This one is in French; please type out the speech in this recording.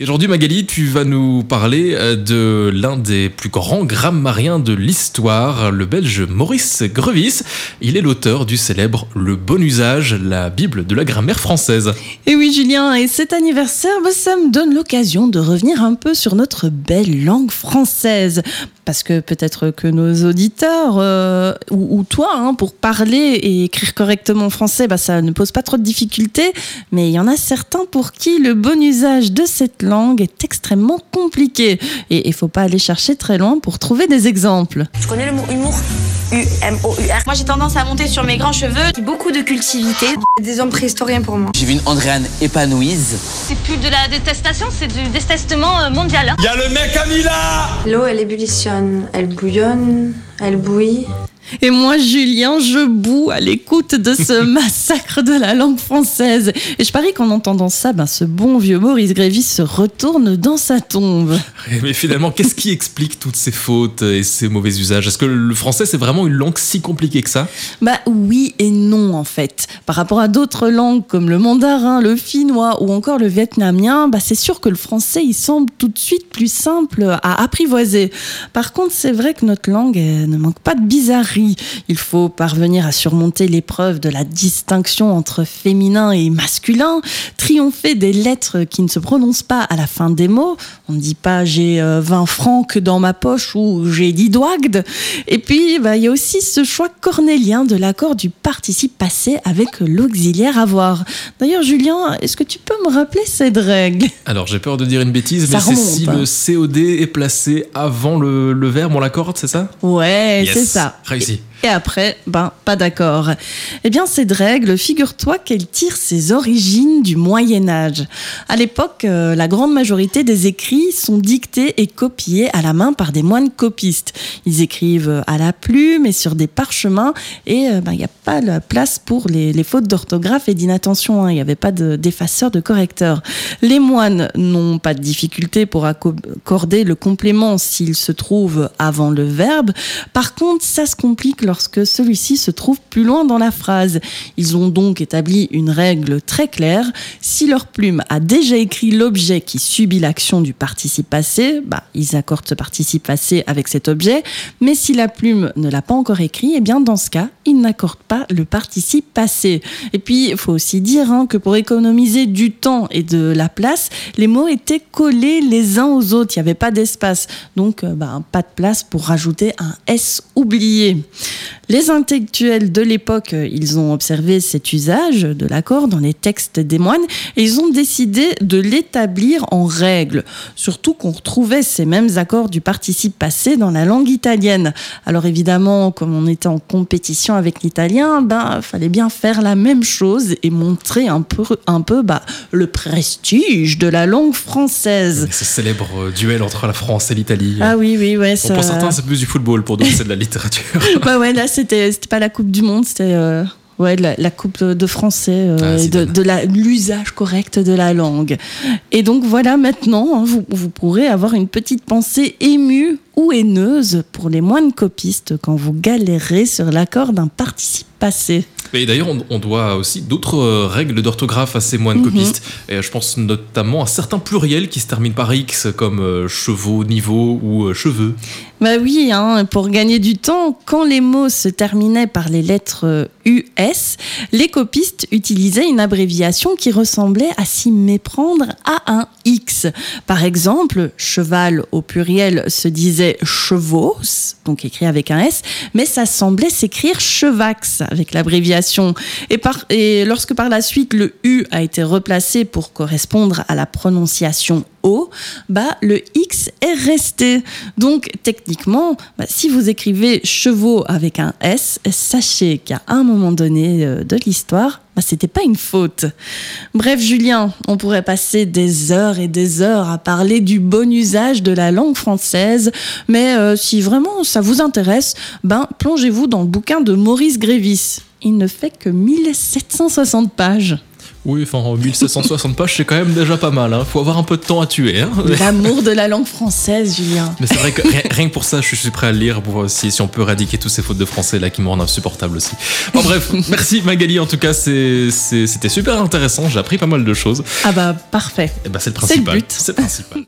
Aujourd'hui, Magali, tu vas nous parler euh, de l'un des plus grands grammairiens de l'histoire, le belge Maurice Grevis. Il est l'auteur du célèbre Le Bon Usage, la Bible de la grammaire française. Et oui, Julien, et cet anniversaire, bah, ça me donne l'occasion de revenir un peu sur notre belle langue française. Parce que peut-être que nos auditeurs, euh, ou, toi, hein, pour parler et écrire correctement français, bah, ça ne pose pas trop de difficultés. Mais il y en a certains pour qui le bon usage de cette langue est extrêmement compliqué. Et il faut pas aller chercher très loin pour trouver des exemples. Tu connais le mot humour? U-M-O-U-R. Moi, j'ai tendance à monter sur mes grands cheveux. Beaucoup de cultivité. Des hommes préhistoriens pour moi. J'ai vu une Andréane épanouise. C'est plus de la détestation, c'est du détestement euh, mondial. Il y a le mec Camilla L'eau, elle ébullitionne. Elle bouillonne, elle bouille. Et moi, Julien, je boue à l'écoute de ce massacre de la langue française. Et je parie qu'en entendant ça, ben, ce bon vieux Maurice Grévis se retourne dans sa tombe. Mais finalement, qu'est-ce qui explique toutes ces fautes et ces mauvais usages? Est-ce que le français, c'est vraiment une langue si compliquée que ça? Bah oui et non, en fait. Par rapport à d'autres langues comme le mandarin, le finnois ou encore le vietnamien, bah, c'est sûr que le français, il semble tout de suite plus simple à apprivoiser. Par contre, c'est vrai que notre langue ne manque pas de il faut parvenir à surmonter l'épreuve de la distinction entre féminin et masculin, triompher des lettres qui ne se prononcent pas à la fin des mots. On ne dit pas j'ai 20 euh, francs dans ma poche ou j'ai 10 douagdes. Et puis, bah, il y a aussi ce choix cornélien de l'accord du participe passé avec l'auxiliaire avoir. D'ailleurs, Julien, est-ce que tu peux me rappeler cette règle? Alors, j'ai peur de dire une bêtise, mais c'est si le COD est placé avant le, le verbe, on l'accorde, c'est ça? Ouais, c'est ça. Réussi. Et après, ben, pas d'accord. Eh bien, cette règle, figure-toi qu'elle tire ses origines du Moyen-Âge. À l'époque, euh, la grande majorité des écrits sont dictés et copiés à la main par des moines copistes. Ils écrivent à la plume et sur des parchemins et euh, ben, il n'y a pas la place pour les, fautes d'orthographe et d'inattention. Hein. Il n'y avait pas d'effaceur, de, de correcteur. Les moines n'ont pas de difficulté pour accorder le complément s'il se trouve avant le verbe. Par contre, ça se complique lorsque celui-ci se trouve plus loin dans la phrase. Ils ont donc établi une règle très claire. Si leur plume a déjà écrit l'objet qui subit l'action du participe passé, bah, ils accordent ce participe passé avec cet objet. Mais si la plume ne l'a pas encore écrit, eh bien, dans ce cas, ils n'accordent pas le participe passé. Et puis, il faut aussi dire hein, que pour économiser du temps et de la place, les mots étaient collés les uns aux autres. Il n'y avait pas d'espace. Donc, euh, bah, pas de place pour rajouter un S oublié. Les intellectuels de l'époque, ils ont observé cet usage de l'accord dans les textes des moines et ils ont décidé de l'établir en règle. Surtout qu'on retrouvait ces mêmes accords du participe passé dans la langue italienne. Alors évidemment, comme on était en compétition avec l'italien, ben fallait bien faire la même chose et montrer un peu, un peu bah, le prestige de la langue française. Ce célèbre duel entre la France et l'Italie. Ah oui, oui, ouais. Pour certains, c'est plus du football, pour d'autres, c'est de la littérature. bah ouais, là, c'était pas la Coupe du Monde, c'était euh, ouais, la, Coupe de français euh, ah, de, l'usage correct de la langue. Et donc voilà, maintenant, hein, vous, vous pourrez avoir une petite pensée émue ou haineuse pour les moines copistes quand vous galérez sur l'accord d'un participe passé. Et d'ailleurs, on, doit aussi d'autres euh, règles d'orthographe à ces moines mhm. copistes. Et je pense notamment à certains pluriels qui se terminent par X, comme euh, chevaux, niveau ou euh, cheveux. Bah oui, hein, pour gagner du temps, quand les mots se terminaient par les lettres US, les copistes utilisaient une abréviation qui ressemblait à s'y méprendre à un X. Par exemple, cheval au pluriel se disait chevaux, donc écrit avec un S, mais ça semblait s'écrire chevax avec l'abréviation. Et, lorsque par la suite le U a été replacé pour correspondre à la prononciation O, bah, le X est resté. Donc techniquement, bah, si vous écrivez chevaux avec un S, sachez qu'à un moment donné euh, de l'histoire, bah, c'était pas une faute. Bref, Julien, on pourrait passer des heures et des heures à parler du bon usage de la langue française, mais euh, si vraiment ça vous intéresse, ben plongez-vous dans le bouquin de Maurice Grévis. Il ne fait que 1760 pages. Oui, enfin, 1760 pages, c'est quand même déjà pas mal. Hein. Faut avoir un peu de temps à tuer. Hein. L'amour de la langue française, Julien. Mais c'est vrai que rien, rien que pour ça, je suis prêt à le lire pour voir aussi si on peut éradiquer tous ces fautes de français là qui me rendent insupportable aussi. Bon, bref, merci Magali. En tout cas, c'était super intéressant. J'ai appris pas mal de choses. Ah bah parfait. Et bah, c'est le C'est le principal. but. C'est le principal.